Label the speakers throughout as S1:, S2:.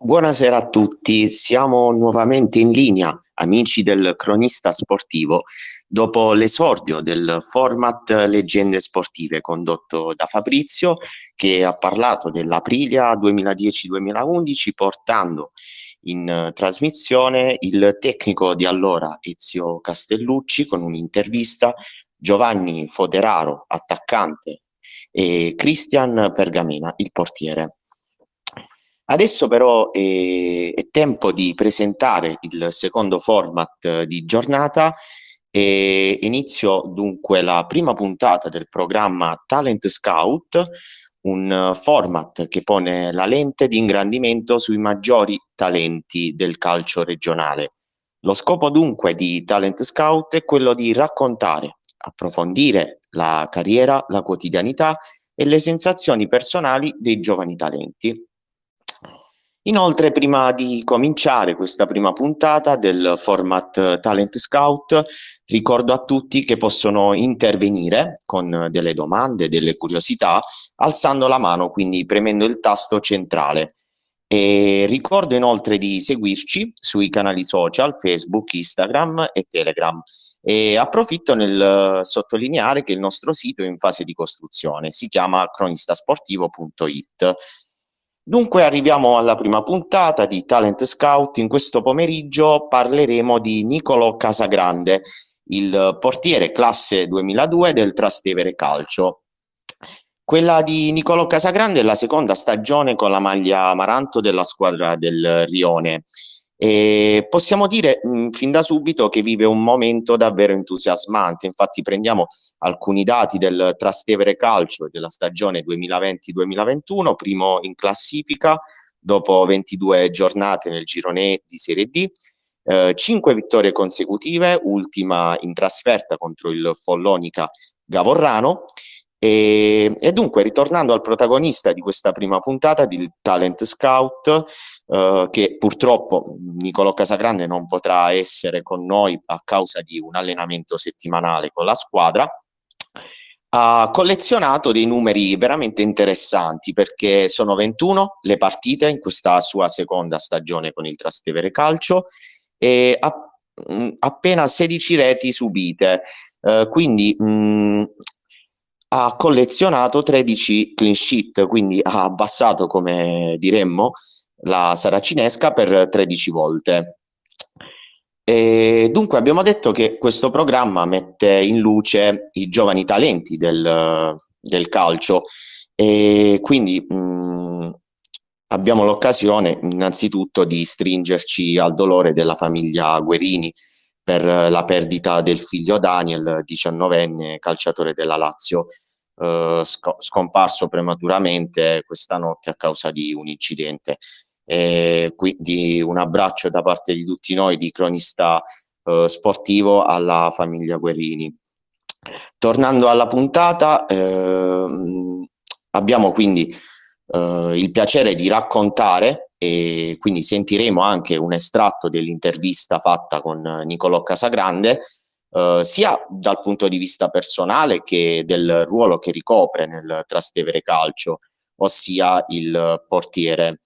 S1: Buonasera a tutti, siamo nuovamente in linea, amici del cronista sportivo, dopo l'esordio del format Leggende Sportive condotto da Fabrizio, che ha parlato dell'Aprilia 2010-2011 portando in uh, trasmissione il tecnico di allora Ezio Castellucci con un'intervista, Giovanni Foderaro, attaccante, e Cristian Pergamena, il portiere. Adesso però è, è, tempo di presentare il secondo format di giornata e inizio dunque la prima puntata del programma Talent Scout, un format che pone la lente di ingrandimento sui maggiori talenti del calcio regionale. Lo scopo dunque di Talent Scout è quello di raccontare, approfondire la carriera, la quotidianità e le sensazioni personali dei giovani talenti. Inoltre, prima di cominciare questa prima puntata del format Talent Scout, ricordo a tutti che possono intervenire con delle domande, delle curiosità, alzando la mano, quindi premendo il tasto centrale. E ricordo inoltre di seguirci sui canali social Facebook, Instagram e Telegram. E approfitto nel sottolineare che il nostro sito è in fase di costruzione, si chiama cronistasportivo.it Dunque arriviamo alla prima puntata di Talent Scout. In questo pomeriggio parleremo di Nicolo Casagrande, il portiere classe 2002 del Trastevere Calcio. Quella di Nicolo Casagrande è la seconda stagione con la maglia amaranto della squadra del Rione e possiamo dire mh, fin da subito che vive un momento davvero entusiasmante. Infatti, prendiamo alcuni dati del Trastevere Calcio della stagione 2020-2021, primo in classifica dopo 22 giornate nel girone di Serie D. Eh, 5 vittorie consecutive, ultima in trasferta contro il Follonica Gavorrano e, e, dunque, ritornando al protagonista di questa prima puntata di Talent Scout, eh, che purtroppo Nicolò Casagrande non potrà essere con noi a causa di un allenamento settimanale con la squadra, ha collezionato dei numeri veramente interessanti perché sono 21 le partite in questa sua seconda stagione con il Trastevere Calcio e ha, appena 16 reti subite. Uh, quindi mh, ha collezionato 13 clean sheet, quindi ha abbassato, come diremmo, la saracinesca per 13 volte. E dunque abbiamo detto che questo programma mette in luce i giovani talenti del, del calcio e quindi mh, abbiamo l'occasione innanzitutto di stringerci al dolore della famiglia Guerini per la perdita del figlio Daniel, 19enne calciatore della Lazio, eh, sc- scomparso prematuramente questa notte a causa di un incidente. E quindi un abbraccio da parte di tutti noi di cronista eh, sportivo alla famiglia Guerini. Tornando alla puntata, ehm, abbiamo quindi eh, il piacere di raccontare e quindi sentiremo anche un estratto dell'intervista fatta con Nicolò Casagrande, eh, sia dal punto di vista personale che del ruolo che ricopre nel Trastevere Calcio, ossia il portiere.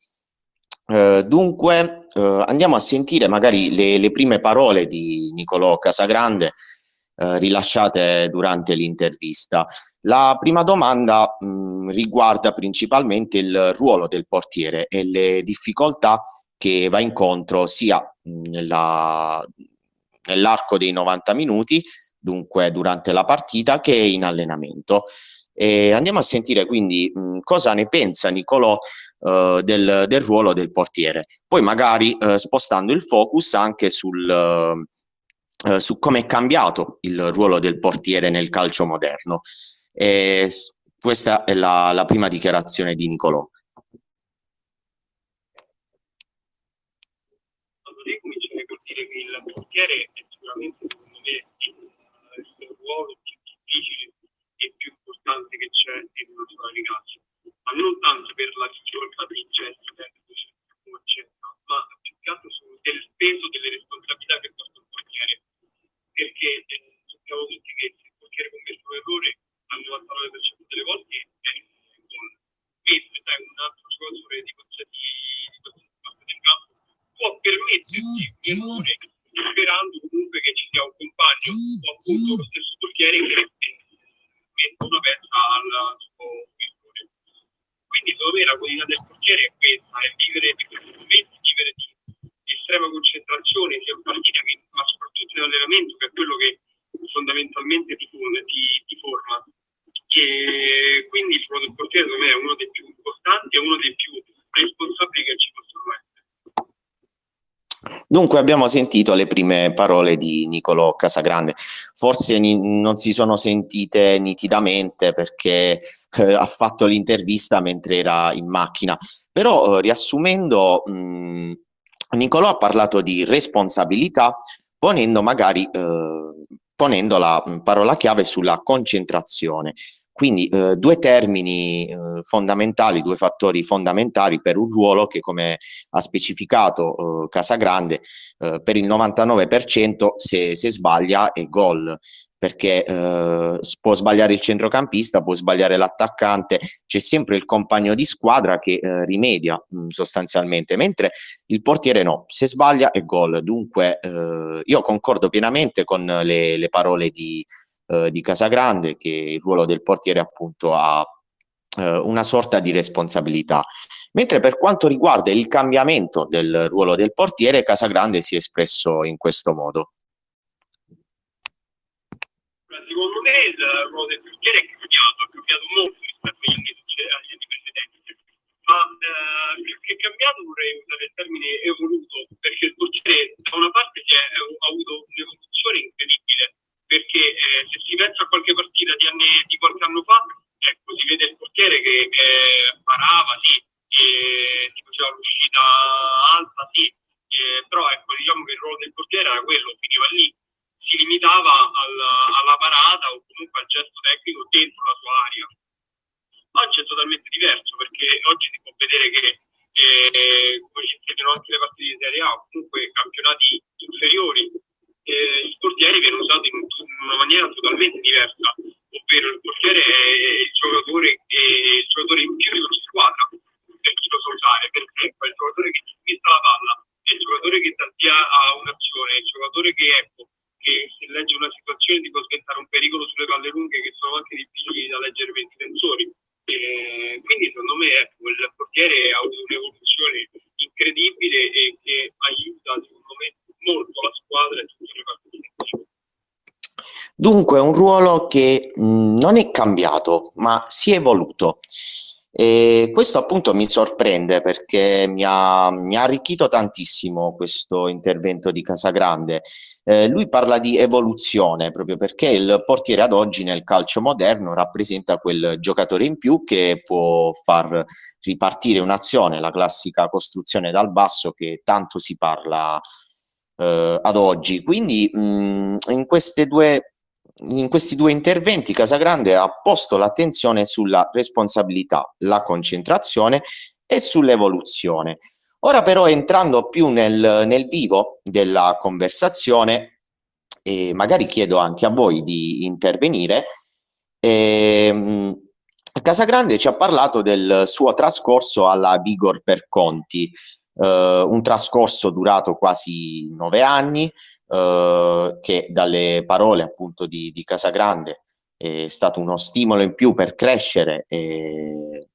S1: Eh, dunque eh, andiamo a sentire magari le, le, prime parole di Nicolò Casagrande eh, rilasciate durante l'intervista. La prima domanda mh, riguarda principalmente il ruolo del portiere e le difficoltà che va incontro sia nella, nell'arco dei 90 minuti, dunque durante la partita, che in allenamento. E andiamo a sentire quindi mh, cosa ne pensa Nicolò uh, del, del, ruolo del portiere. Poi magari uh, spostando il focus anche sul, uh, su come è cambiato il ruolo del portiere nel calcio moderno. E questa è la, la prima dichiarazione di Nicolò.
S2: Allora, comincerei col dire che il portiere è sicuramente, secondo me, il, ruolo più difficile e più importante che c'è in una squadra di ma non tanto per la difficoltà tecnici, come accetta, ma più che altro del peso delle responsabilità che porta il portiere, perché eh, sappiamo tutti che se il portiere commette un errore al 99% delle volte è un gol. È un altro giocatore di qualsiasi, di parte mettersi un errore sperando comunque che ci sia un compagno o appunto lo stesso portiere che metta una pezza al suo errore. Quindi secondo me la qualità del portiere è questa, è vivere di questi momenti, vivere di estrema concentrazione sia in partita che ma soprattutto in allenamento che è quello che fondamentalmente ti, ti, ti forma. E quindi il del portiere secondo me è uno dei più importanti e uno dei più responsabili che ci possono essere.
S1: Dunque abbiamo sentito le prime parole di Nicolò Casagrande, forse ni- non si sono sentite nitidamente perché eh, ha fatto l'intervista mentre era in macchina, però eh, riassumendo, mh, Nicolò ha parlato di responsabilità ponendo magari eh, ponendo la parola chiave sulla concentrazione. Quindi eh, due termini eh, fondamentali, due fattori fondamentali per un ruolo che, come ha specificato eh, Casagrande, eh, per il 99% se, se sbaglia è gol, perché eh, può sbagliare il centrocampista, può sbagliare l'attaccante, c'è sempre il compagno di squadra che eh, rimedia mh, sostanzialmente, mentre il portiere no, se sbaglia è gol. Dunque io concordo pienamente con le, le parole di eh, di Casagrande che il ruolo del portiere appunto ha eh, una sorta di responsabilità. Mentre per quanto riguarda il cambiamento del ruolo del portiere, Casagrande si è espresso in questo modo.
S2: Secondo me il ruolo del portiere è cambiato, è cambiato molto rispetto agli anni, agli anni precedenti, ma eh, più che cambiato vorrei usare il termine evoluto, perché il portiere da una parte è, ha avuto un'evoluzione incredibile perché eh, se si pensa a qualche partita di, anni, di qualche anno fa, ecco, si vede il portiere che eh, parava, sì, e faceva l'uscita alta, sì, eh, però ecco, diciamo che il ruolo del portiere era quello, finiva lì, si limitava alla, alla parata o comunque al gesto tecnico dentro la sua area. Oggi è totalmente diverso perché oggi si può vedere che eh, come ci insegnano anche le partite di Serie A o comunque campionati inferiori eh, il portiere viene usato in, in, una maniera totalmente diversa, ovvero il portiere è il giocatore, è il giocatore in più di una squadra per chi lo sa usare, perché è il giocatore che ti smetta la palla, è il giocatore che ti avvia a un'azione, è il giocatore che, ecco, che se legge una situazione ti può diventare un pericolo sulle palle lunghe che sono anche difficili da leggere per i difensori. Eh, quindi secondo me ecco, il portiere ha avuto un'evoluzione incredibile e che aiuta secondo me molto la squadra e tutte le partite.
S1: Dunque, un ruolo che mh, non è cambiato, ma si è evoluto. E questo appunto mi sorprende perché mi ha, mi ha arricchito tantissimo questo intervento di Casagrande. Eh, lui parla di evoluzione proprio perché il portiere ad oggi nel calcio moderno rappresenta quel giocatore in più che può far ripartire un'azione, la classica costruzione dal basso che tanto si parla eh, ad oggi. Quindi mh, in, due, in questi due interventi Casagrande ha posto l'attenzione sulla responsabilità, la concentrazione e sull'evoluzione. Ora però entrando più nel, nel vivo della conversazione, e magari chiedo anche a voi di intervenire, ehm, Casagrande ci ha parlato del suo trascorso alla Vigor per Conti, Uh, un trascorso durato quasi nove anni, uh, che dalle parole appunto di, di Casagrande è stato uno stimolo in più per crescere e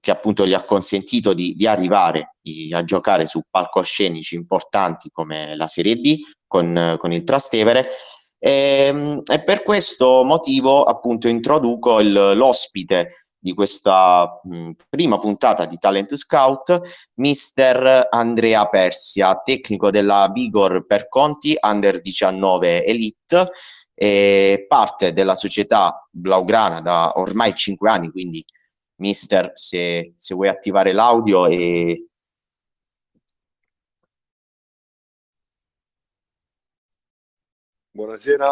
S1: che appunto gli ha consentito di, di arrivare a giocare su palcoscenici importanti come la Serie D con, con il Trastevere. E, e, per questo motivo appunto introduco il, l'ospite di questa mh, prima puntata di Talent Scout, mister Andrea Persia, tecnico della Vigor per Conti Under 19 Elite, e parte della società Blaugrana da ormai 5 anni, quindi mister se, se vuoi attivare l'audio e
S3: Buonasera.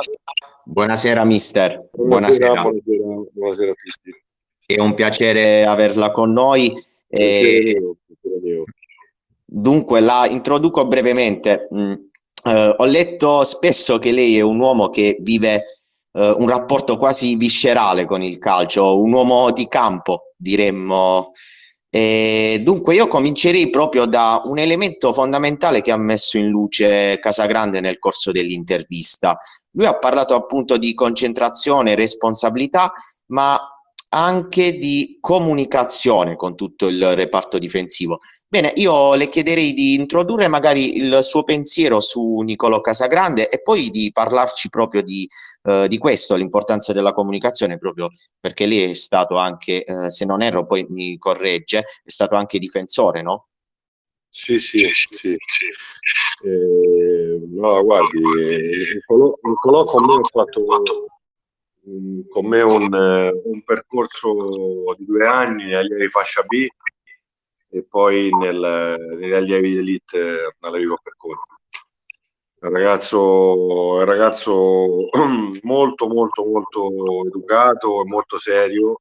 S1: Buonasera mister.
S3: Buonasera, buonasera. buonasera, buonasera a tutti.
S1: È un piacere averla con noi. E... Dunque, la introduco brevemente. Mm, eh, ho letto spesso che lei è un uomo che vive eh, un rapporto quasi viscerale con il calcio, un uomo di campo, diremmo. E dunque io comincerei proprio da un elemento fondamentale che ha messo in luce Casagrande nel corso dell'intervista. Lui ha parlato appunto di concentrazione, responsabilità, ma anche di comunicazione con tutto il reparto difensivo. Bene, io le chiederei di introdurre magari il suo pensiero su Niccolò Casagrande e poi di parlarci proprio di, eh, di questo, l'importanza della comunicazione, proprio perché lei è stato anche, eh, se non erro, poi mi corregge, è stato anche difensore, no?
S3: Sì, sì, sì. Eh, no, guardi, Niccolò, Niccolò con me ha fatto con me un, un percorso di due anni agli allievi fascia B e poi nel, negli allievi d'elite alla Vivo Percorso. Un ragazzo, un ragazzo molto, molto, molto educato e molto serio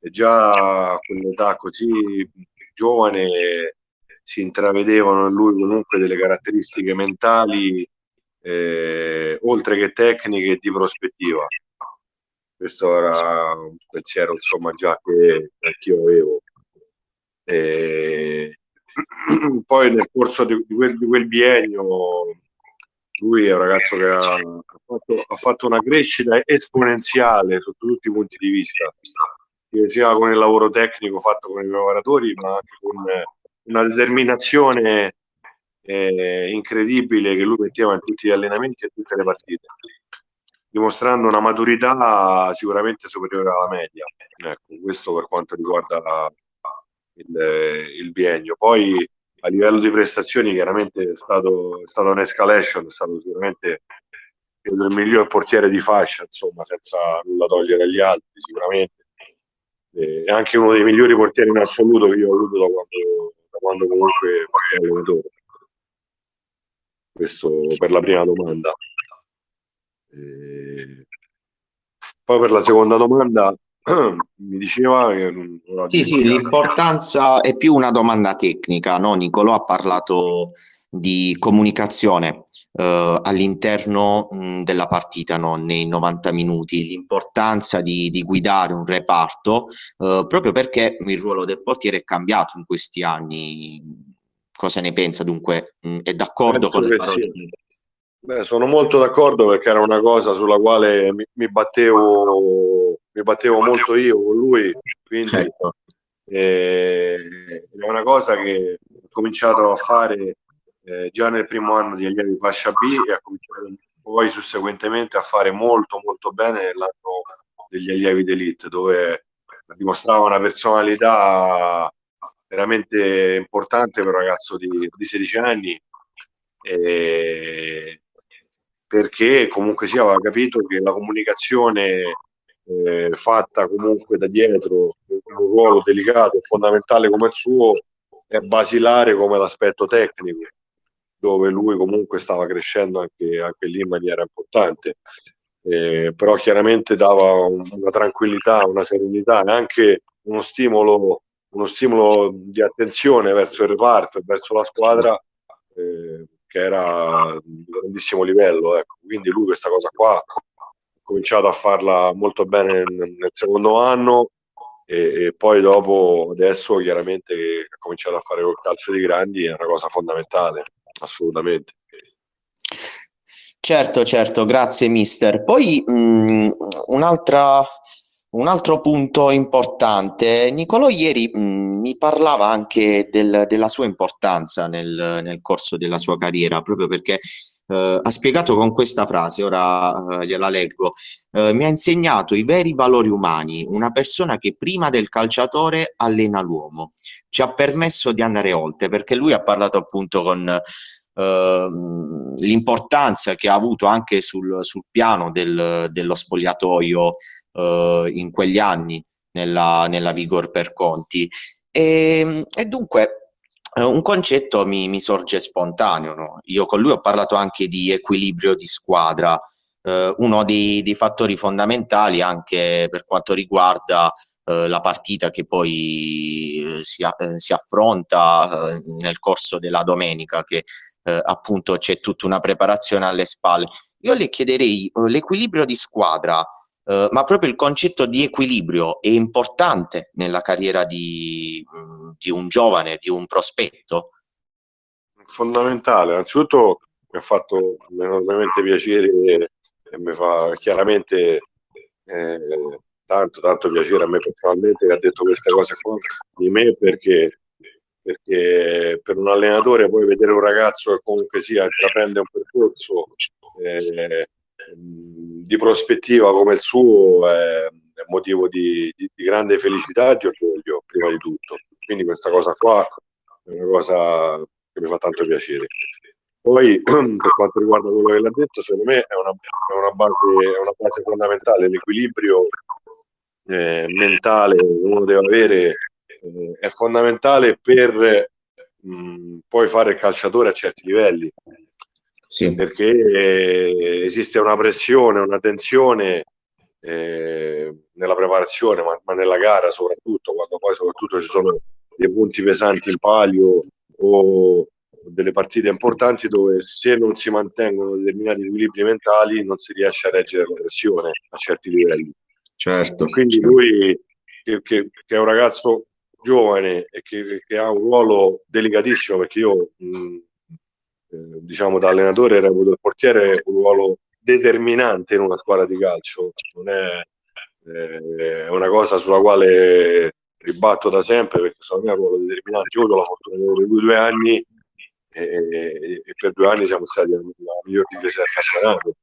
S3: e già a quell'età così giovane si intravedevano in lui comunque delle caratteristiche mentali eh, oltre che tecniche di prospettiva. Questo era un pensiero insomma già che anch'io avevo. E poi nel corso di, di, quel, di, quel, biennio lui è un ragazzo che ha, ha, fatto, ha, fatto, una crescita esponenziale sotto tutti i punti di vista, sia con il lavoro tecnico fatto con i lavoratori, ma anche con una determinazione eh, incredibile che lui metteva in tutti gli allenamenti e tutte le partite, dimostrando una maturità sicuramente superiore alla media. Ecco, questo per quanto riguarda il, il biennio. Poi a livello di prestazioni chiaramente è stato, è stato un'escalation, è stato sicuramente credo, il miglior portiere di fascia, insomma, senza nulla togliere agli altri, sicuramente. È anche uno dei migliori portieri in assoluto che io ho avuto da quando, da quando comunque faccio allenatore. Questo per la prima domanda. E... Poi per la seconda domanda, mi diceva che
S1: sì, sì, l'importanza è più una domanda tecnica, no? Nicolo ha parlato di comunicazione eh, all'interno mh, della partita, no? nei 90 minuti, l'importanza di, di guidare un reparto, eh, proprio perché il ruolo del portiere è cambiato in questi anni. Cosa ne pensa dunque? Mh, è d'accordo Penso con le parole? Sì.
S3: Beh, sono molto d'accordo perché era una cosa sulla quale mi, mi battevo mi battevo molto io con lui, quindi ecco. eh, è una cosa che ho cominciato a fare eh, già nel primo anno di allievi fascia B e ha cominciato poi susseguentemente a fare molto molto bene nell'anno degli allievi d'elite dove dimostrava una personalità veramente importante per un ragazzo di, di 16 anni eh, perché comunque si aveva capito che la comunicazione eh, fatta comunque da dietro, un ruolo delicato e fondamentale come il suo, è basilare come l'aspetto tecnico, dove lui comunque stava crescendo anche, anche lì in maniera importante. Eh, però chiaramente dava un, una tranquillità, una serenità e anche uno stimolo, uno stimolo di attenzione verso il reparto verso la squadra eh, che era di grandissimo livello. Ecco. Quindi lui questa cosa qua cominciato a farla molto bene nel secondo anno e, e, poi dopo adesso chiaramente ha cominciato a fare col calcio di grandi è una cosa fondamentale, assolutamente.
S1: Certo, certo, grazie mister. Poi mh, un'altra un altro punto importante, Nicolò ieri mh, mi parlava anche del, della sua importanza nel, nel, corso della sua carriera, proprio perché eh, ha spiegato con questa frase, ora eh, gliela leggo, eh, mi ha insegnato i veri valori umani, una persona che prima del calciatore allena l'uomo, ci ha permesso di andare oltre, perché lui ha parlato appunto con Ehm, l'importanza che ha avuto anche sul, sul piano del, dello spogliatoio uh, in quegli anni nella, nella Vigor per Conti. E, e dunque uh, un concetto mi, mi sorge spontaneo. No? Io con lui ho parlato anche di equilibrio di squadra, Uh, uno dei, dei, fattori fondamentali anche per quanto riguarda uh, la partita che poi uh, si, si, affronta nel corso della domenica, che appunto c'è tutta una preparazione alle spalle. Io le chiederei l'equilibrio di squadra eh, ma proprio il concetto di equilibrio è importante nella carriera di, di un giovane, di un prospetto?
S3: Fondamentale, innanzitutto mi ha fatto enormemente piacere e mi fa chiaramente eh, tanto tanto piacere a me personalmente che ha detto queste cose qua di me perché, perché per un allenatore poi vedere un ragazzo che comunque sia intraprende un percorso eh, di prospettiva come il suo è, motivo di, di, di, grande felicità e di orgoglio prima di tutto quindi questa cosa qua è una cosa che mi fa tanto piacere poi, per quanto riguarda quello che l'ha detto, secondo me è una, è una, base, è una base, fondamentale. L'equilibrio eh, mentale che uno deve avere eh, è fondamentale per mh, poi fare il calciatore a certi livelli. Sì. Perché eh, esiste una pressione, una tensione eh, nella preparazione, ma, ma, nella gara soprattutto, quando poi soprattutto ci sono dei punti pesanti in palio o delle partite importanti dove se non si mantengono determinati equilibri mentali non si riesce a reggere la pressione a certi livelli. Certo. Quindi certo. lui, che, che, che, è un ragazzo giovane e che, che, ha un ruolo delicatissimo, perché io, mh, eh, diciamo, da allenatore reputo il portiere un ruolo determinante in una squadra di calcio, non è, eh, una cosa sulla quale ribatto da sempre perché secondo me è un ruolo determinante. Io ho avuto la fortuna di avere due anni e, e, per due anni siamo stati la miglior difesa del campionato.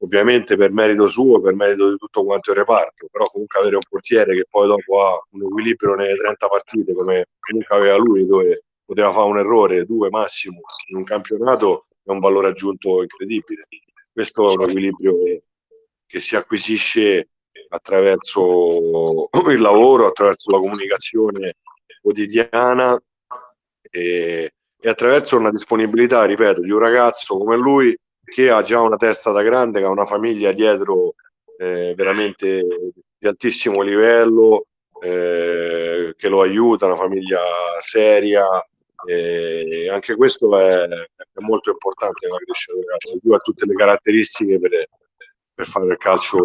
S3: Ovviamente per merito suo, per merito di tutto quanto il reparto, però comunque avere un portiere che poi dopo ha un equilibrio nelle 30 partite come comunque aveva lui, dove poteva fare un errore, due massimo in un campionato, è un valore aggiunto incredibile. Questo è un equilibrio che si acquisisce attraverso il lavoro, attraverso la comunicazione quotidiana e, e attraverso una disponibilità, ripeto, di un ragazzo come lui che ha già una testa da grande, che ha una famiglia dietro eh, veramente di altissimo livello, eh, che lo aiuta, una famiglia seria. E anche questo è, è molto importante nella crescita del ragazzo. Lui ha tutte le caratteristiche per, per fare il calcio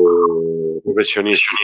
S3: professionistico.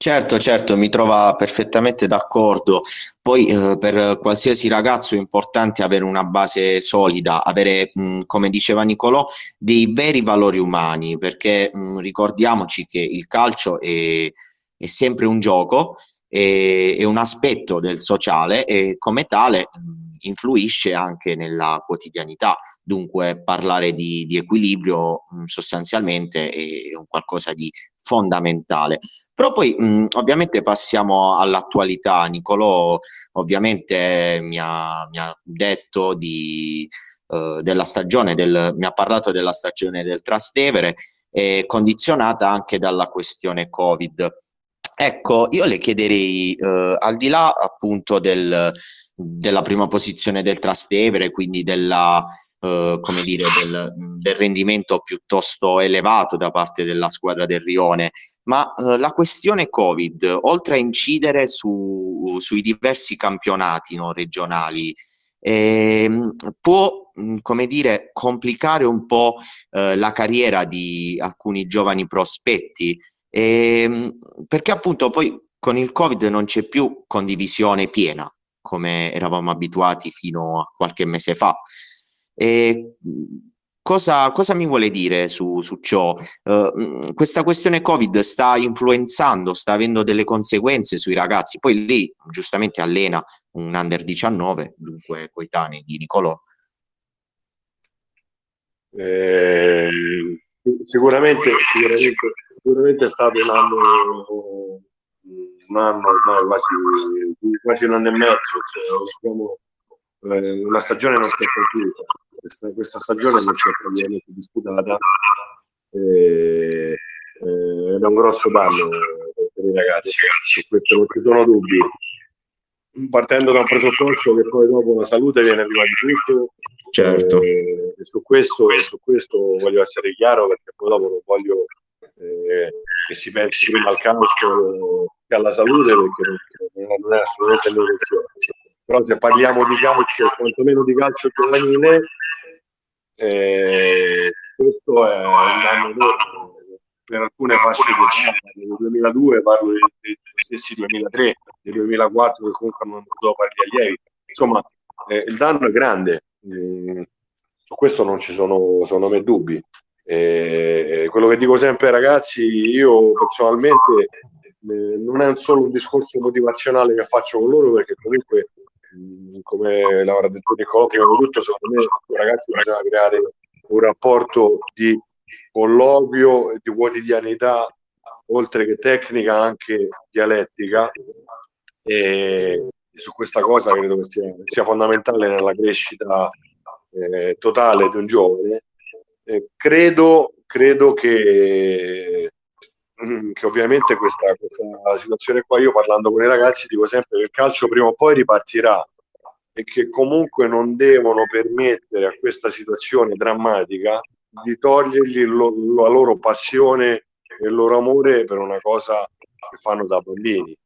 S1: Certo, certo, mi trova perfettamente d'accordo. Poi eh, per qualsiasi ragazzo è importante avere una base solida, avere, mh, come diceva Nicolò, dei veri valori umani, perché mh, ricordiamoci che il calcio è, è sempre un gioco, è, è, un aspetto del sociale e come tale mh, influisce anche nella quotidianità. Dunque parlare di, di equilibrio sostanzialmente è un qualcosa di fondamentale. Però poi mh, ovviamente passiamo all'attualità. Nicolò ovviamente mi ha, mi ha detto di, uh, della stagione, del, mi ha parlato della stagione del Trastevere, eh, condizionata anche dalla questione Covid. Ecco, io le chiederei, uh, al di là appunto del, della prima posizione del Trastevere, quindi della, eh, come dire, del, del, rendimento piuttosto elevato da parte della squadra del Rione, ma eh, la questione Covid, oltre a incidere su, sui diversi campionati no, regionali, eh, può, come dire, complicare un po' eh, la carriera di alcuni giovani prospetti, ehm, perché appunto poi con il Covid non c'è più condivisione piena come eravamo abituati fino a qualche mese fa. E cosa, cosa mi vuole dire su, su ciò? Uh, questa questione Covid sta influenzando, sta avendo delle conseguenze sui ragazzi. Poi lì giustamente allena un under 19, dunque coetanei di Nicolò.
S3: Eh, sicuramente, sicuramente, sicuramente è stato un anno un anno ormai quasi, quasi un anno e mezzo, cioè, diciamo, eh, una stagione non si è conclusa, questa, questa stagione non si è praticamente disputata e, eh, ed è un grosso danno per i ragazzi, su questo non ci sono dubbi. Partendo da un presupposto che poi dopo la salute viene prima di tutto, certo. Eh, e su questo, e su questo voglio essere chiaro perché poi dopo non voglio eh, che si pensi prima al calcio alla salute perché non è assolutamente l'intenzione. Però se parliamo di calcio, quantomeno di calcio giovanile, eh, questo è un danno enorme per alcune fasce nel 2002 parlo dei, stessi 2003, del 2004 che comunque hanno dovuto fare gli allievi. Insomma, eh, il danno è grande, eh, su questo non ci sono, secondo me, dubbi. Eh, quello che dico sempre ai ragazzi, io personalmente eh, non è solo un discorso motivazionale che faccio con loro, perché comunque, come l'avrà detto Niccolò prima di tutto, secondo me i ragazzi bisogna creare un rapporto di colloquio e di quotidianità, oltre che tecnica, anche dialettica. E su questa cosa credo che sia, sia fondamentale nella crescita eh, totale di un giovane. Eh, credo, credo che, che ovviamente questa, questa situazione qua, io parlando con i ragazzi dico sempre che il calcio prima o poi ripartirà e che comunque non devono permettere a questa situazione drammatica di togliergli lo, la loro passione e il loro amore per una cosa che fanno da bambini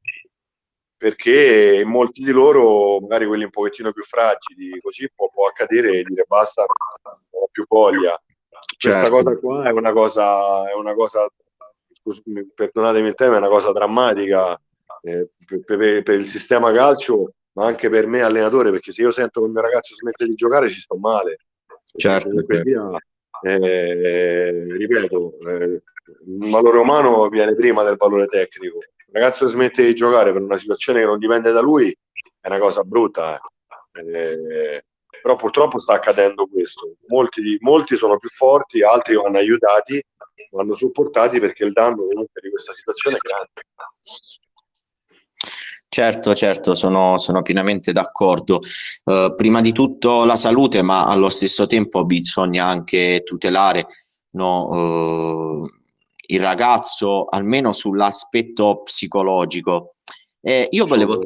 S3: perché molti di loro, magari quelli un pochettino più fragili, così può, può accadere e dire basta, non ho più voglia. Certo. Questa cosa qua è una cosa, è una cosa scusami, perdonatemi il tema, è una cosa drammatica eh, per, per, per, il sistema calcio, ma anche per me allenatore, perché se io sento che il mio ragazzo smette di giocare ci sto male.
S1: Certo.
S3: Via, eh, ripeto, eh, il valore umano viene prima del valore tecnico ragazzo smette di giocare per una situazione che non dipende da lui è una cosa brutta. Eh. Eh, però purtroppo sta accadendo questo. Molti, molti, sono più forti, altri vanno aiutati, vanno supportati perché il danno comunque di questa situazione è grande.
S1: Certo, certo, sono, sono pienamente d'accordo. Uh, prima di tutto la salute, ma allo stesso tempo bisogna anche tutelare no, uh, il ragazzo, almeno sull'aspetto psicologico. Eh, io volevo...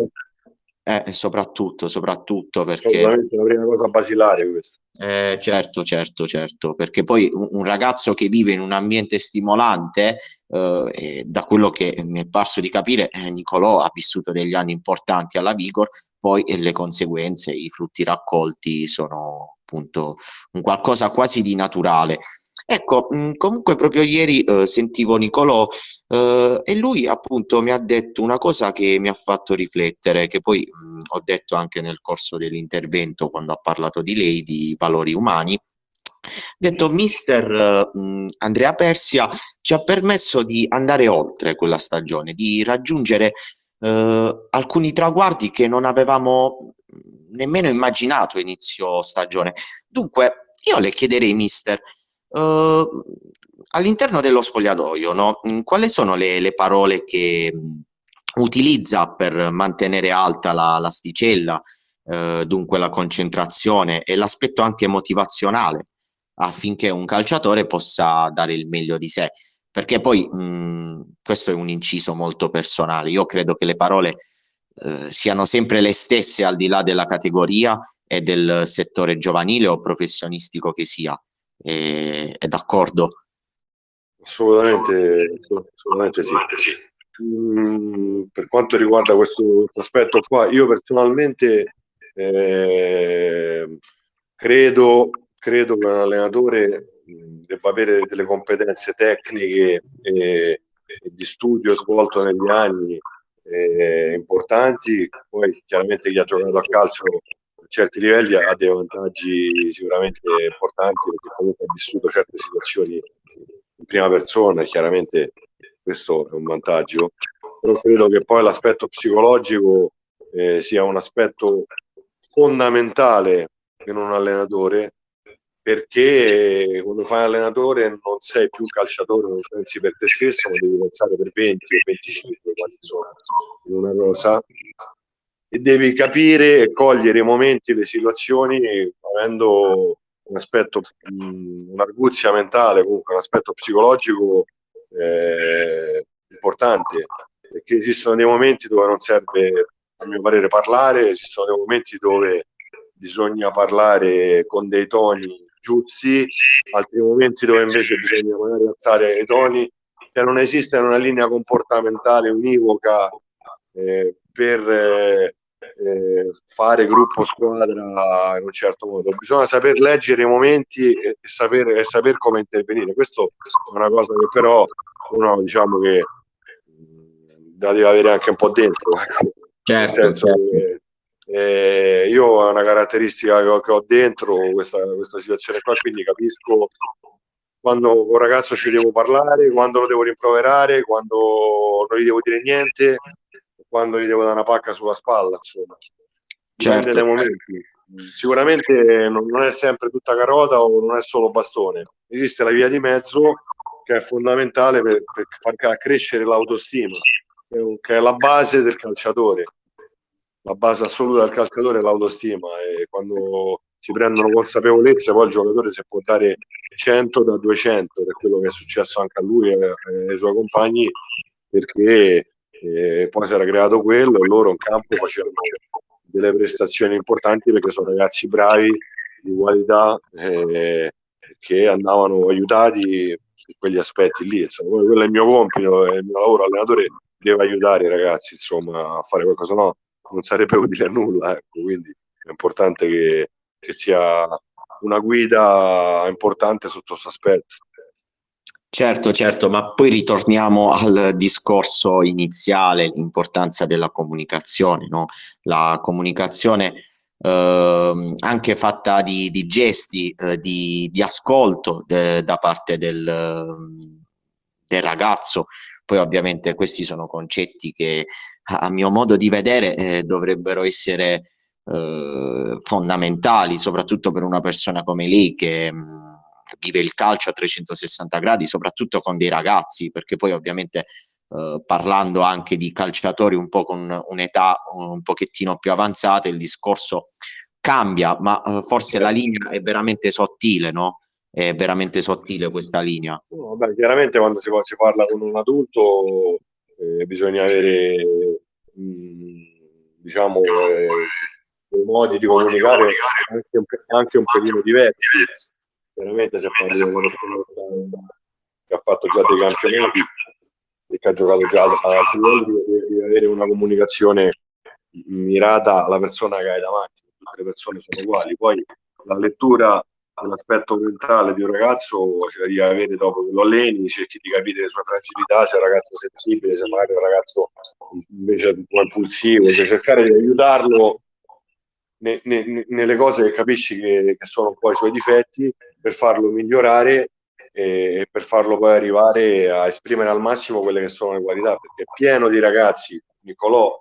S1: Eh, soprattutto, soprattutto perché...
S3: la prima cosa basilare questa.
S1: Eh, certo, certo, certo, perché poi un, un, ragazzo che vive in un ambiente stimolante, eh, da quello che mi è parso di capire, eh, Nicolò ha vissuto degli anni importanti alla Vigor, poi le conseguenze, i frutti raccolti sono appunto un qualcosa quasi di naturale. Ecco, mh, comunque proprio ieri eh, sentivo Nicolò eh, e lui appunto mi ha detto una cosa che mi ha fatto riflettere, che poi mh, ho detto anche nel corso dell'intervento quando ha parlato di lei, di valori umani. Ha detto mister uh, Andrea Persia ci ha permesso di andare oltre quella stagione, di raggiungere uh, alcuni traguardi che non avevamo nemmeno immaginato inizio stagione. Dunque, io le chiederei, mister, Uh, all'interno dello spogliatoio, no? Mm, quali sono le, le parole che mm, utilizza per mantenere alta la, l'asticella, uh, dunque la concentrazione e l'aspetto anche motivazionale affinché un calciatore possa dare il meglio di sé? Perché poi mh, mm, questo è un inciso molto personale. Io credo che le parole uh, siano sempre le stesse al di là della categoria e del settore giovanile o professionistico che sia è, è d'accordo?
S3: Assolutamente, assolutamente sì. Mm, per quanto riguarda questo, questo, aspetto qua, io personalmente eh, credo, credo che un allenatore mm, debba avere delle competenze tecniche e, e di studio svolto negli anni eh, importanti, poi chiaramente chi ha giocato a calcio certi livelli ha dei vantaggi sicuramente importanti perché comunque ha vissuto certe situazioni in prima persona chiaramente questo è un vantaggio. Però credo che poi l'aspetto psicologico eh, sia un aspetto fondamentale in un allenatore perché quando fai allenatore non sei più calciatore, non pensi per te stesso, ma devi pensare per 20 o 25 quanti sono. In una cosa e devi capire e cogliere i momenti, le situazioni, avendo un aspetto, un'arguzia mentale, comunque un aspetto psicologico eh, importante, perché esistono dei momenti dove non serve, a mio parere, parlare, esistono dei momenti dove bisogna parlare con dei toni giusti, altri momenti dove invece bisogna magari alzare i toni, che non esiste una linea comportamentale univoca eh, per eh, eh, fare gruppo squadra in un certo modo, bisogna saper leggere i momenti e, e, saper, e saper come intervenire. Questo è una cosa che però uno diciamo che la deve avere anche un po' dentro. Ecco. Certo, Nel senso certo. che eh, io ho una caratteristica che ho, che ho dentro questa, questa, situazione qua, quindi capisco quando un ragazzo ci devo parlare, quando lo devo rimproverare, quando non gli devo dire niente, quando gli devo dare una pacca sulla spalla, insomma. Certo. Dei momenti. Sicuramente non è sempre tutta carota o non è solo bastone. Esiste la via di mezzo che è fondamentale per, per far crescere l'autostima, che è la base del calciatore la base assoluta del calciatore è l'autostima e quando si prendono consapevolezza poi il giocatore si può dare 100 da 200 ed è quello che è successo anche a lui e ai suoi compagni perché eh, poi si era creato quello e loro in campo facevano delle prestazioni importanti perché sono ragazzi bravi di qualità eh, che andavano aiutati su quegli aspetti lì insomma, quello è il mio compito il mio lavoro allenatore deve aiutare i ragazzi insomma a fare qualcosa no non sarebbe utile a nulla. Ecco. Quindi è importante che, che sia una guida importante sotto questo aspetto.
S1: Certo, certo, ma poi ritorniamo al discorso iniziale, l'importanza della comunicazione, no? La comunicazione eh, anche fatta di, di gesti, eh, di, di, ascolto de, da parte del, del ragazzo. Poi ovviamente questi sono concetti che a mio modo di vedere eh, dovrebbero essere eh, fondamentali, soprattutto per una persona come lei che mh, mm, vive il calcio a 360 gradi, soprattutto con dei ragazzi, perché poi ovviamente eh, parlando anche di calciatori un po' con un'età un pochettino più avanzata, il discorso cambia, ma eh, forse la linea è veramente sottile, no? È veramente sottile questa linea.
S3: No, beh, chiaramente quando si, si, parla con un adulto eh, bisogna avere mh, mm, diciamo eh, dei modi di comunicare anche un, anche un pochino diversi. Chiaramente se di qualcuno che ha fatto già dei campionati e che ha giocato già altri livelli, devi avere una comunicazione mirata alla persona che hai davanti. Tutte le persone sono uguali. Poi la lettura l'aspetto mentale di un ragazzo ce la devi avere dopo che lo alleni, cerchi di capire le sue fragilità, se è un ragazzo sensibile, se magari è un ragazzo invece un impulsivo, cioè cercare di aiutarlo ne, ne, nelle cose che capisci che, che, sono un po' i suoi difetti per farlo migliorare e per farlo poi arrivare a esprimere al massimo quelle che sono le qualità, perché è pieno di ragazzi, Nicolò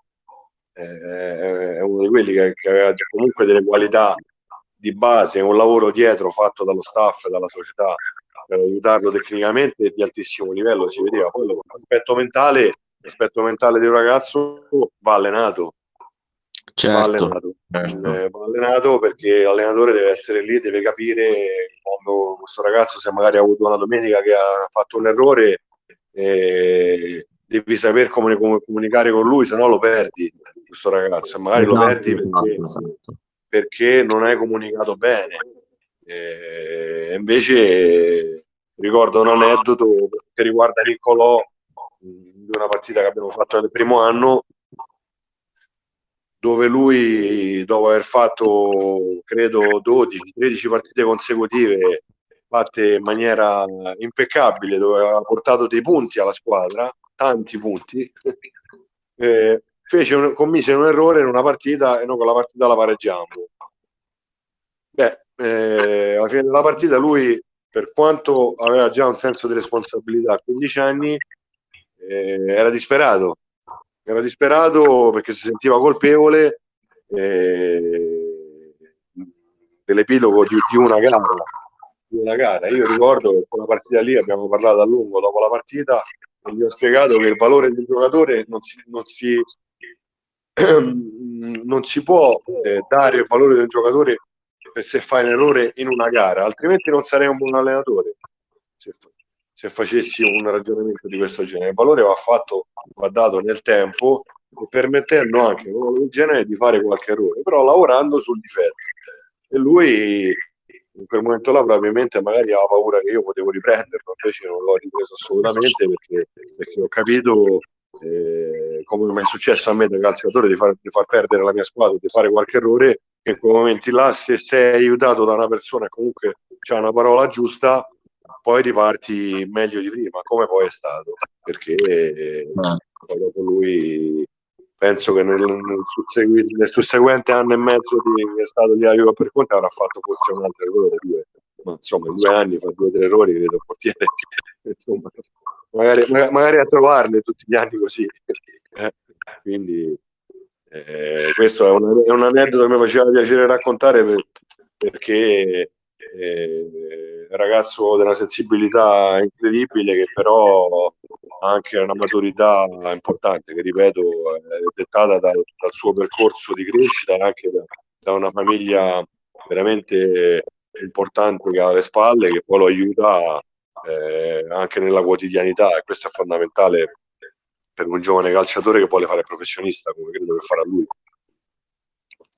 S3: eh, è uno di quelli che, che aveva comunque delle qualità di base, un lavoro dietro fatto dallo staff dalla società per aiutarlo tecnicamente di altissimo livello, si vedeva. Poi l'aspetto mentale, l'aspetto mentale di un ragazzo va allenato. Certo, va, allenato. Certo. Va allenato perché l'allenatore deve essere lì, deve capire quando questo ragazzo, se magari ha avuto una domenica che ha fatto un errore, eh, devi saper come comunicare con lui, se no lo perdi questo ragazzo, magari esatto, lo perdi perché, esatto, esatto perché non hai comunicato bene. Eh, invece ricordo un aneddoto che riguarda Niccolò di una partita che abbiamo fatto nel primo anno dove lui dopo aver fatto credo 12-13 partite consecutive fatte in maniera impeccabile dove aveva portato dei punti alla squadra tanti punti eh, un, commise un errore in una partita e noi con la partita la pareggiamo. Beh, eh, alla fine della partita lui, per quanto aveva già un senso di responsabilità a 15 anni, eh, era disperato. Era disperato perché si sentiva colpevole eh, dell'epilogo di, di, una gara. Una gara. Io ricordo che quella partita lì abbiamo parlato a lungo dopo la partita e gli ho spiegato che il valore del giocatore non si, non si non si può eh, dare il valore del giocatore se fa un errore in una gara, altrimenti non sarei un buon allenatore. Se, se facessi un ragionamento di questo genere, il valore va fatto, va dato nel tempo, permettendo anche uno del genere di fare qualche errore, però lavorando sul difetto. E lui in quel momento là probabilmente magari aveva paura che io potevo riprenderlo, invece non l'ho ripreso assolutamente perché, perché ho capito eh, come mi è successo a me da calciatore di far, di far perdere la mia squadra, di fare qualche errore, che in quei momenti là se sei aiutato da una persona e comunque c'è una parola giusta, poi riparti meglio di prima, come poi è stato, perché ah. dopo lui penso che nel, nel, sussegui, nel, susseguente anno e mezzo di, che è stato lì a Juve per conto avrà fatto forse un altro errore, due, ma insomma in due anni fa due o tre errori, credo, portiere, insomma, magari, magari, a trovarne tutti gli anni così. Eh, quindi eh, questo è un, è un, aneddoto che mi faceva piacere raccontare per, perché eh, ragazzo della sensibilità incredibile che però ha anche una maturità importante che ripeto è dettata dal, dal suo percorso di crescita anche da, da, una famiglia veramente importante che ha alle spalle che poi lo aiuta eh, anche nella quotidianità e questo è fondamentale per un giovane calciatore che vuole fare professionista come credo che farà lui.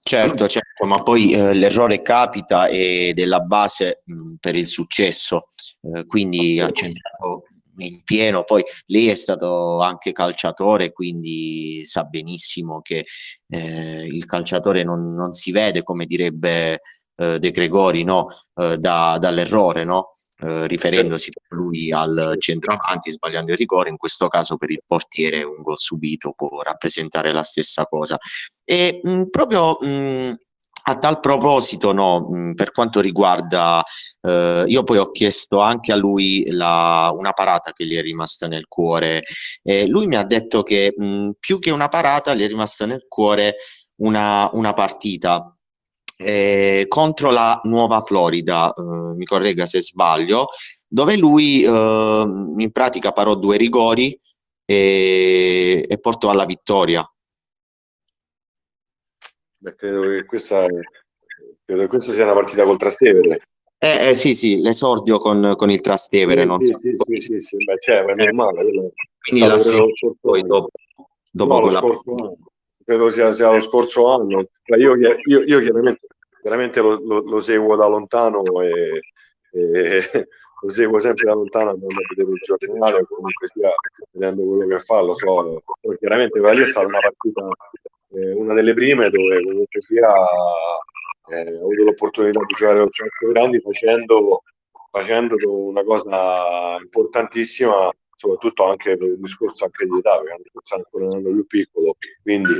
S1: Certo, certo, ma poi eh, l'errore capita ed è la base mh, per il successo, eh, quindi ha centrato in pieno, poi lei è stato anche calciatore, quindi sa benissimo che eh, il calciatore non, non, si vede, come direbbe eh, De Gregori, no? Eh, da, dall'errore, no? Eh, riferendosi per lui al centravanti, sbagliando il rigore, in questo caso per il portiere un gol subito può rappresentare la stessa cosa. E mh, proprio mh, a tal proposito, no, per quanto riguarda, eh, io poi ho chiesto anche a lui la, una parata che gli è rimasta nel cuore. Eh, lui mi ha detto che mh, più che una parata gli è rimasta nel cuore una, una partita eh, contro la Nuova Florida, eh, mi corregga se sbaglio, dove lui eh, in pratica parò due rigori e, e portò alla vittoria.
S3: Beh, credo, che questa, credo che questa sia una partita col Trastevere.
S1: Eh, eh, sì, sì, l'esordio con, con il Trastevere.
S3: Sì,
S1: non
S3: sì,
S1: so.
S3: sì, sì, sì, sì, beh, cioè, è normale.
S1: Quindi la scorso, poi dopo, dopo
S3: no, quella... credo sia, sia, lo scorso anno. Io, io, io chiaramente, chiaramente lo, lo, lo, seguo da lontano e, e lo seguo sempre da lontano quando vedevo il giornale comunque sia vedendo quello che fa, lo so. Poi, chiaramente quella lì è stata una partita eh, una delle prime dove comunque sia eh, ho avuto l'opportunità di giocare con Calcio Grandi facendo, facendo una cosa importantissima soprattutto anche per il discorso anche di età perché è ancora un anno più piccolo quindi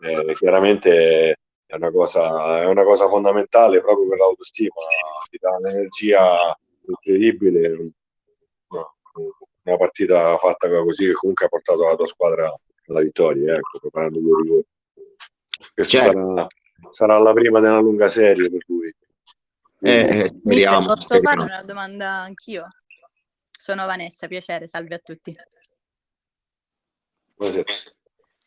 S3: eh, chiaramente è una, cosa, è una cosa fondamentale proprio per l'autostima ti dà un'energia incredibile una partita fatta così che comunque ha portato la tua squadra alla vittoria, ecco, preparando due rigori. Questa certo. sarà, sarà, la prima della lunga serie per lui.
S4: Eh, eh, speriamo, posso speriamo. fare una domanda anch'io? Sono Vanessa, piacere, salve a tutti.
S3: Buonasera.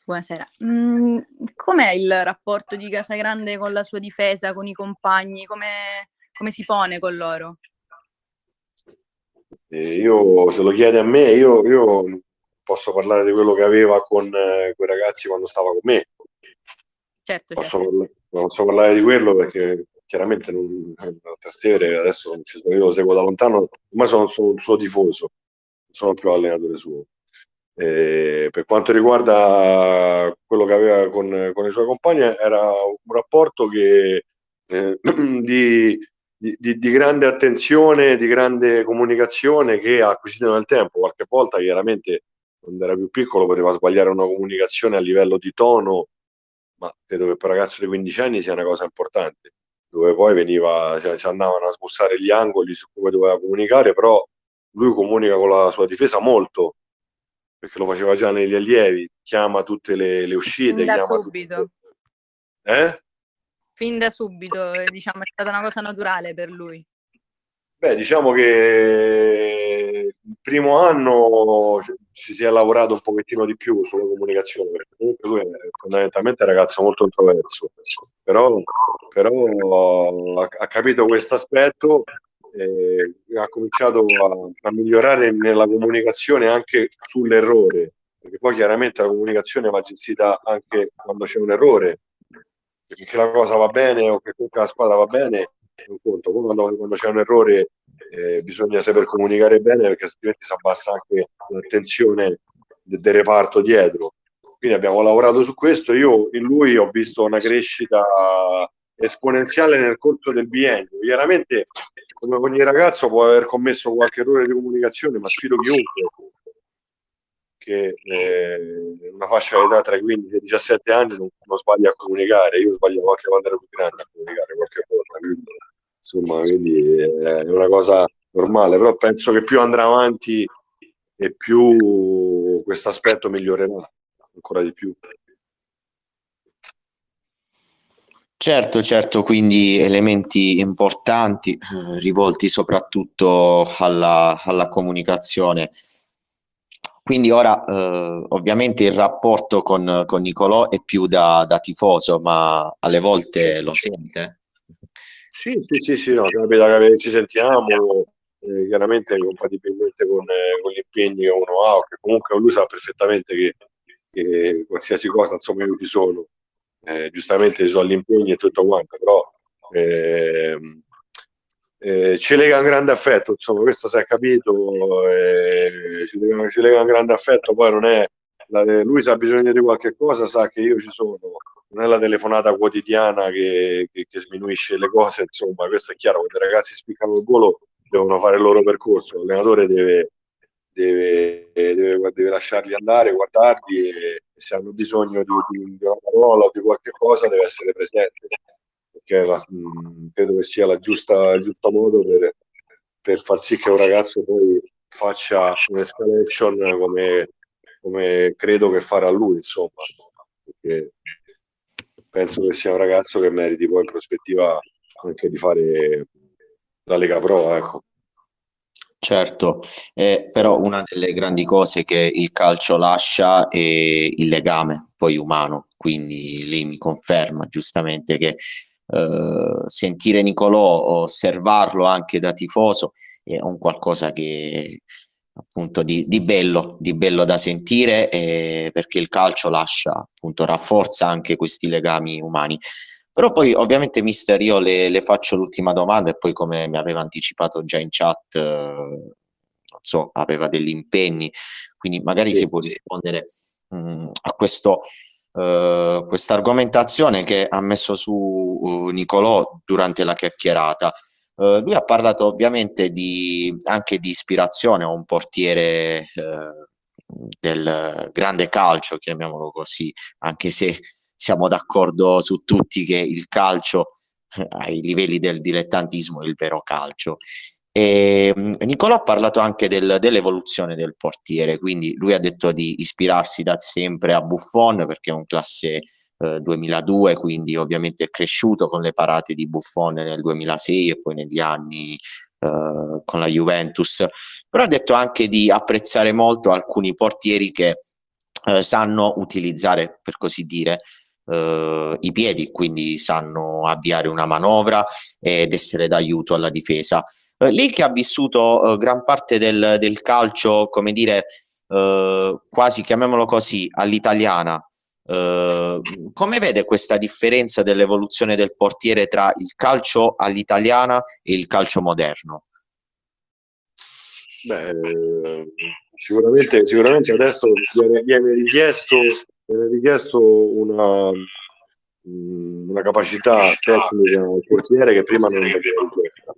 S4: Buonasera. Mm, com'è il rapporto di Casagrande con la sua difesa, con i compagni? Come, come si pone con loro?
S3: Eh, io, se lo chiede a me, io, io posso parlare di quello che aveva con eh, quei ragazzi quando stava con me.
S4: Certo,
S3: posso,
S4: certo.
S3: Parlare, posso parlare di quello perché chiaramente non, Trastevere adesso non ci sono, io lo seguo da lontano, ma sono, sono un suo tifoso, sono più allenatore suo. E per quanto riguarda quello che aveva con, con i suoi compagni, era un rapporto che, eh, di, di, di, grande attenzione, di grande comunicazione che ha acquisito nel tempo. Qualche volta chiaramente quando era più piccolo poteva sbagliare una comunicazione a livello di tono, ma credo che per un ragazzo di 15 anni sia una cosa importante, dove poi veniva, si andavano a smussare gli angoli su come doveva comunicare, però lui comunica con la sua difesa molto, perché lo faceva già negli allievi, chiama tutte le, le uscite.
S4: Fin da subito.
S3: Tutte... Eh?
S4: Fin da subito, diciamo, è stata una cosa naturale per lui.
S3: Beh, diciamo che il primo anno ci si è lavorato un pochettino di più sulla comunicazione, perché comunque lui è fondamentalmente un ragazzo molto introverso, però, però ha, ha, capito questo aspetto e ha cominciato a, a migliorare nella comunicazione anche sull'errore, perché poi chiaramente la comunicazione va gestita anche quando c'è un errore, perché la cosa va bene o che comunque la squadra va bene un conto. Quando, quando c'è un errore eh, bisogna saper comunicare bene perché altrimenti si abbassa anche l'attenzione del, del reparto dietro. quindi abbiamo lavorato su questo. Io in lui ho visto una crescita esponenziale nel corso del biennio. Chiaramente, come ogni ragazzo, può aver commesso qualche errore di comunicazione, ma sfido chiunque che eh, una fascia d'età tra i 15 e i 17 anni non, non sbaglia a comunicare. Io sbagliavo anche quando ero più grande a comunicare qualche volta. Quindi, insomma, quindi è una cosa normale, però penso che più andrà avanti e più questo aspetto migliorerà ancora di più.
S1: Certo, certo, quindi elementi importanti eh, rivolti soprattutto alla, alla comunicazione. Quindi ora eh, ovviamente il rapporto con, con Nicolò è più da, da, tifoso, ma alle volte lo sente?
S3: Sì, sì, sì, sì no, capita che ci sentiamo, eh, chiaramente compatibilmente con, eh, con, gli impegni che uno ha, che comunque lui sa perfettamente che, che qualsiasi cosa, insomma, io ci sono eh, giustamente sono gli impegni e tutto quanto, però eh, eh, ci lega un grande affetto, insomma, questo si è capito, eh, ci lega, ci, lega, un grande affetto, poi non è, la, lui se ha bisogno di qualche cosa sa che io ci sono, non è la telefonata quotidiana che, che, che sminuisce le cose, insomma, questo è chiaro, quando i ragazzi spiccano il volo devono fare il loro percorso, l'allenatore deve, deve, deve, deve lasciarli andare, guardarli e, se hanno bisogno di, di, una parola o di qualche cosa deve essere presente, perché la, mm, credo che sia giusta, il giusto modo per, per far sì che un ragazzo poi faccia un'escalation come, come credo che farà lui, insomma, perché penso che sia un ragazzo che meriti poi in prospettiva anche di fare la Lega Pro, ecco.
S1: Certo, eh, però una delle grandi cose che il calcio lascia è il legame poi umano, quindi lei mi conferma giustamente che eh, sentire Nicolò, osservarlo anche da tifoso è un qualcosa che appunto di, di bello, di bello da sentire eh, perché il calcio lascia appunto rafforza anche questi legami umani. Però poi ovviamente mister io le, le faccio l'ultima domanda e poi come mi aveva anticipato già in chat, eh, non so, aveva degli impegni, quindi magari sì. si può rispondere mh, mm, a questo, uh, questa argomentazione che ha messo su uh, Nicolò durante la chiacchierata. Uh, lui ha parlato ovviamente di, anche di ispirazione a un portiere del grande calcio, chiamiamolo così, anche se siamo d'accordo su tutti che il calcio eh, ai livelli del dilettantismo è il vero calcio. E, mm, Nicola ha parlato anche del, dell'evoluzione del portiere, quindi lui ha detto di ispirarsi da sempre a Buffon perché è un classe eh, 2002, quindi ovviamente è cresciuto con le parate di Buffon nel 2006 e poi negli anni eh, con la Juventus, però ha detto anche di apprezzare molto alcuni portieri che eh, sanno utilizzare, per così dire, eh, i piedi, quindi sanno avviare una manovra ed essere d'aiuto alla difesa. Eh, lei che ha vissuto eh, gran parte del, del, calcio, come dire, quasi chiamiamolo così, all'italiana, Uh, come vede questa differenza dell'evoluzione del portiere tra il calcio all'italiana e il calcio moderno?
S3: Beh, sicuramente, sicuramente adesso viene, viene richiesto viene richiesto una, mm, una capacità tecnica al portiere che prima non veniva richiesta.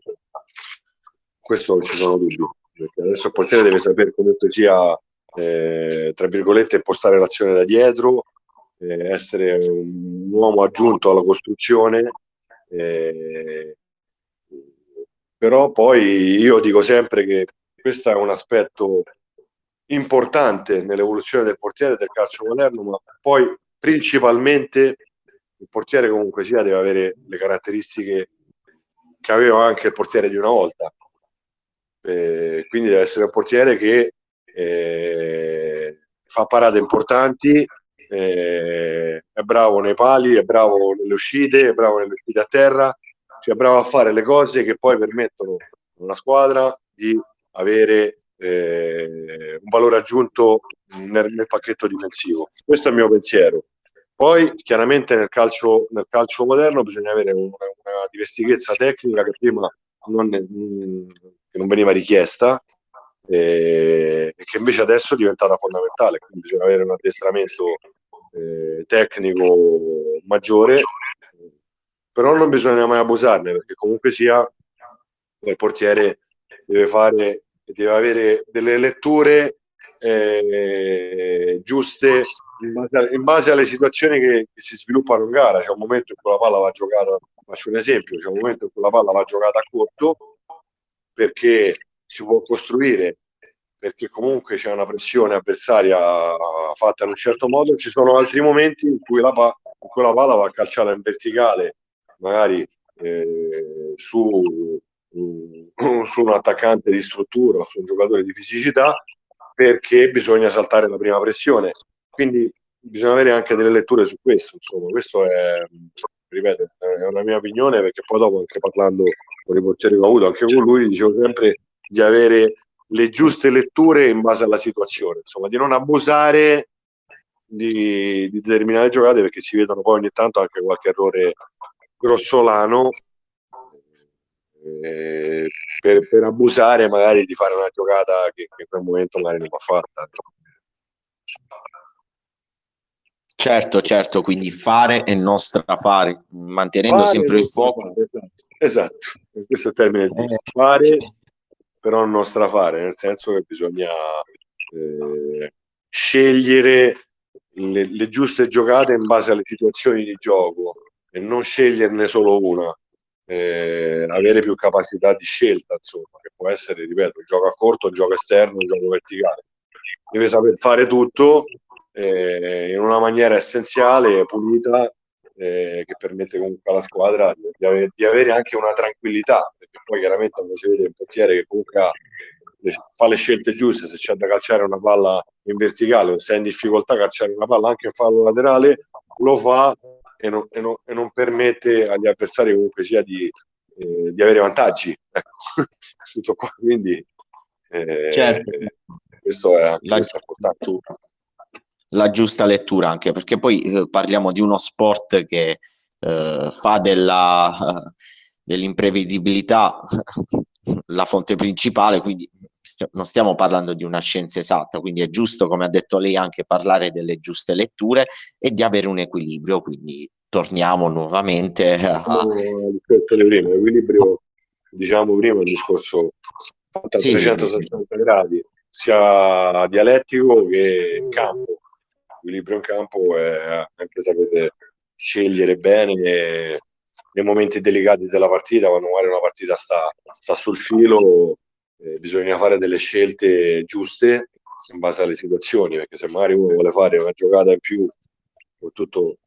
S3: Questo non ci sono dubbi, perché adesso il portiere deve sapere comunque sia, eh, tra virgolette, impostare l'azione da dietro, eh, essere un uomo aggiunto alla costruzione. Eh, però poi io dico sempre che questo è un aspetto importante nell'evoluzione del portiere del calcio moderno, ma poi principalmente il portiere comunque sia deve avere le caratteristiche che aveva anche il portiere di una volta. Eh, quindi deve essere un portiere che eh, fa parate importanti, eh, è bravo nei pali, è bravo nelle uscite, è bravo nelle uscite a terra, cioè è bravo a fare le cose che poi permettono a una squadra di avere eh, un valore aggiunto nel, nel, pacchetto difensivo. Questo è il mio pensiero. Poi chiaramente nel calcio, nel calcio moderno bisogna avere una, una divestichezza tecnica che prima non, che non veniva richiesta eh, e che invece adesso è diventata fondamentale. Quindi bisogna avere un addestramento eh, tecnico maggiore, però non bisogna mai abusarne perché comunque sia il portiere deve fare deve avere delle letture eh, giuste in base, in base, alle situazioni che, che, si sviluppano in gara. C'è un momento in cui la palla va giocata, faccio un esempio, c'è un momento in cui la palla va giocata a corto perché si può costruire, perché comunque c'è una pressione avversaria fatta in un certo modo, ci sono altri momenti in cui la, in cui la palla va calciata in verticale, magari eh, su, su un attaccante di struttura su un giocatore di fisicità perché bisogna saltare la prima pressione. Quindi bisogna avere anche delle letture su questo. Insomma, questo è, ripeto, è una mia opinione perché poi dopo anche parlando con i portieri che ho avuto, anche con lui, dicevo sempre di avere le giuste letture in base alla situazione, insomma, di non abusare di, di determinate giocate perché si vedono poi ogni tanto anche qualche errore grossolano eh, per, per, abusare magari di fare una giocata che, che in quel momento magari non va fatta.
S1: Certo, certo, quindi fare e non strafare, mantenendo fare sempre il fuoco.
S3: Esatto, esatto, questo è il termine eh. fare, però non strafare, nel senso che bisogna eh, scegliere le, le, giuste giocate in base alle situazioni di gioco e non sceglierne solo una eh, avere più capacità di scelta, insomma, che può essere, ripeto, gioco a corto, gioco esterno, gioco verticale. Deve saper fare tutto eh, in una maniera essenziale, pulita, eh, che permette comunque alla squadra di avere, di avere, anche una tranquillità, perché poi chiaramente quando si vede un portiere che comunque ha, fa le scelte giuste, se c'è da calciare una palla in verticale o se è in difficoltà a calciare una palla anche in fallo laterale, lo fa e non, e non, e non permette agli avversari comunque sia di, eh, di avere vantaggi. Ecco. Tutto qua, quindi eh, certo. questo è anche
S1: la, importante. La giusta lettura anche perché poi eh, parliamo di uno sport che eh, fa della, dell'imprevedibilità la fonte principale, quindi non stiamo parlando di una scienza esatta, quindi è giusto, come ha detto lei, anche parlare delle giuste letture e di avere un equilibrio, quindi torniamo nuovamente a...
S3: L'equilibrio, diciamo prima, il discorso a sì, 360 sì, gradi, sia dialettico che campo. L'equilibrio in campo è anche sapete scegliere bene nei momenti delicati della partita, quando magari una partita sta, sta sul filo, eh, bisogna fare delle scelte giuste in base alle situazioni, perché se magari uno vuole fare una giocata in più, soprattutto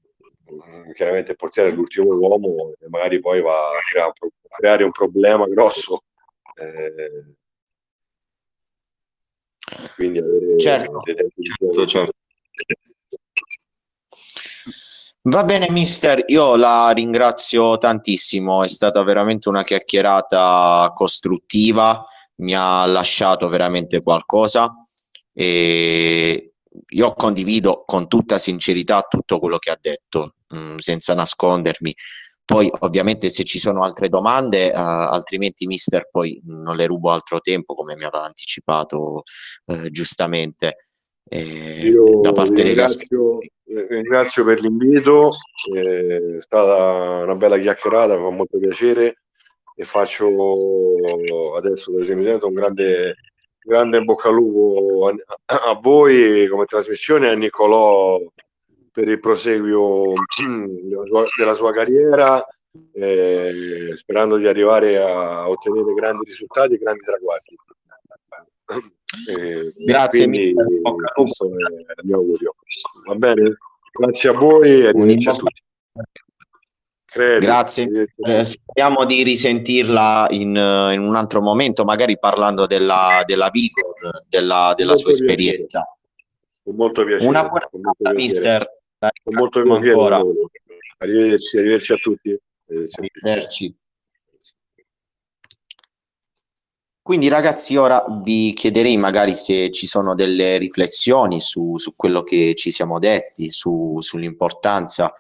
S3: mm, chiaramente il portiere è l'ultimo uomo e magari poi va a creare, a creare un problema grosso. Eh, quindi avere
S1: certo, certo, certo. Va bene, mister, io la ringrazio tantissimo, è stata veramente una chiacchierata costruttiva, mi ha lasciato veramente qualcosa e io condivido con tutta sincerità tutto quello che ha detto, mh, mm, senza nascondermi. Poi ovviamente se ci sono altre domande, uh, altrimenti mister poi non le rubo altro tempo come mi aveva anticipato uh, giustamente.
S3: Eh, da parte ringrazio, degli ringrazio per l'invito, è stata una bella chiacchierata, mi fa molto piacere e faccio adesso per esempio un grande, grande bocca al lupo a, a voi come trasmissione a Nicolò per il proseguio della sua, della sua carriera eh, sperando di arrivare a ottenere grandi risultati e grandi traguardi.
S1: Eh, Grazie mille.
S3: Questo è il mio augurio. Va bene? Grazie a voi e arrivederci a tutti.
S1: Credo. Grazie, eh, speriamo di risentirla in, in, un altro momento, magari parlando della, della Vigor, della, della sua piacere. esperienza.
S3: Con molto piacere.
S1: Una buona
S3: giornata,
S1: mister.
S3: Con molto piacere. Arrivederci, arrivederci a tutti.
S1: Arrivederci. arrivederci. Quindi ragazzi, ora vi chiederei magari se ci sono delle riflessioni su, su quello che ci siamo detti, su, sull'importanza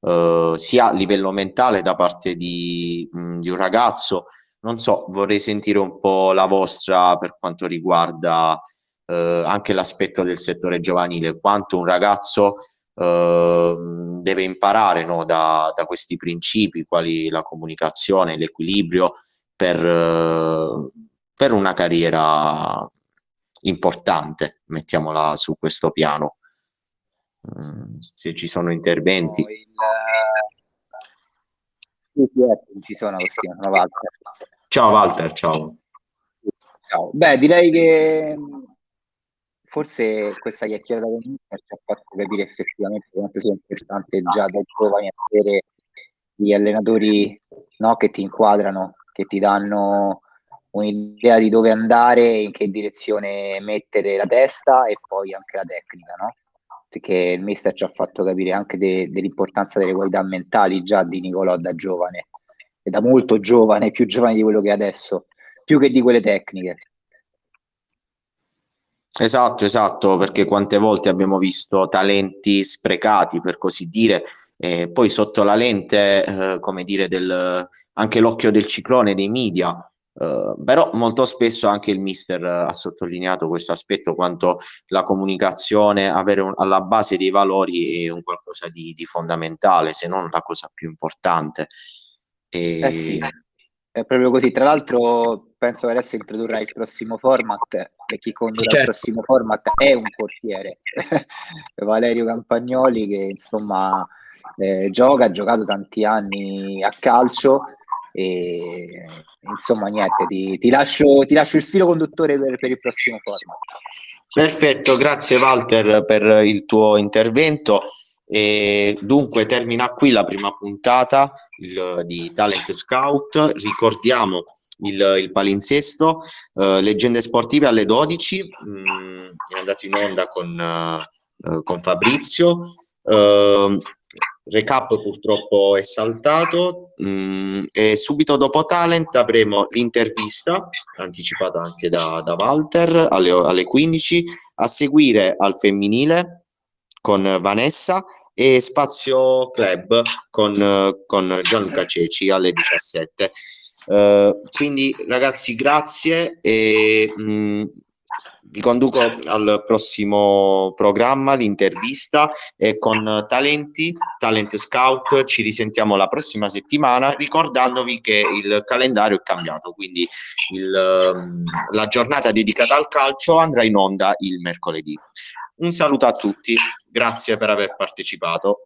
S1: eh, sia a livello mentale da parte di, mh, di, un ragazzo. Non so, vorrei sentire un po' la vostra per quanto riguarda eh, anche l'aspetto del settore giovanile, quanto un ragazzo eh, deve imparare no, da, da, questi principi, quali la comunicazione, l'equilibrio, per, eh, per una carriera importante, mettiamola su questo piano. Mm, se ci sono interventi. No, il,
S5: uh... ci sono sono Walter.
S1: Ciao Walter, ciao.
S5: ciao. Beh, direi che forse questa chiacchierata con Inter ci ha fatto capire effettivamente quanto sia importante già da giovani avere gli allenatori no, che ti inquadrano, che ti danno un'idea di dove andare, in che direzione mettere la testa e poi anche la tecnica, no? Perché il mister ci ha fatto capire anche de- dell'importanza delle qualità mentali già di Nicolò da giovane, e da molto giovane, più giovane di quello che è adesso, più che di quelle tecniche.
S1: Esatto, esatto, perché quante volte abbiamo visto talenti sprecati, per così dire, e poi sotto la lente, eh, come dire, del, anche l'occhio del ciclone dei media, eh, però molto spesso anche il mister ha sottolineato questo aspetto, quanto la comunicazione, avere un, alla base dei valori è un qualcosa di, di fondamentale, se non la cosa più importante.
S5: E... Eh sì, è proprio così. Tra l'altro, penso che adesso introdurrà il prossimo format e chi condurrà certo. il prossimo format è un portiere, Valerio Campagnoli, che insomma eh, gioca, ha giocato tanti anni a calcio e insomma niente, ti, ti, lascio, ti lascio, il filo conduttore per, per il prossimo format.
S1: Perfetto, grazie Walter per il tuo intervento. E dunque termina qui la prima puntata il, di Talent Scout. Ricordiamo il, il palinsesto, uh, leggende sportive alle 12, mm, è andato in onda con, uh, con Fabrizio. Uh, recap purtroppo è saltato mm, e subito dopo Talent avremo l'intervista anticipata anche da, da Walter alle, alle 15 a seguire al femminile con Vanessa e Spazio Club con, con Gianluca Ceci alle 17. Uh, eh, quindi ragazzi grazie e mh, mm, vi conduco al prossimo programma, l'intervista e con Talenti, Talent Scout, ci risentiamo la prossima settimana ricordandovi che il calendario è cambiato, quindi il, la giornata dedicata al calcio andrà in onda il mercoledì. Un saluto a tutti, grazie per aver partecipato.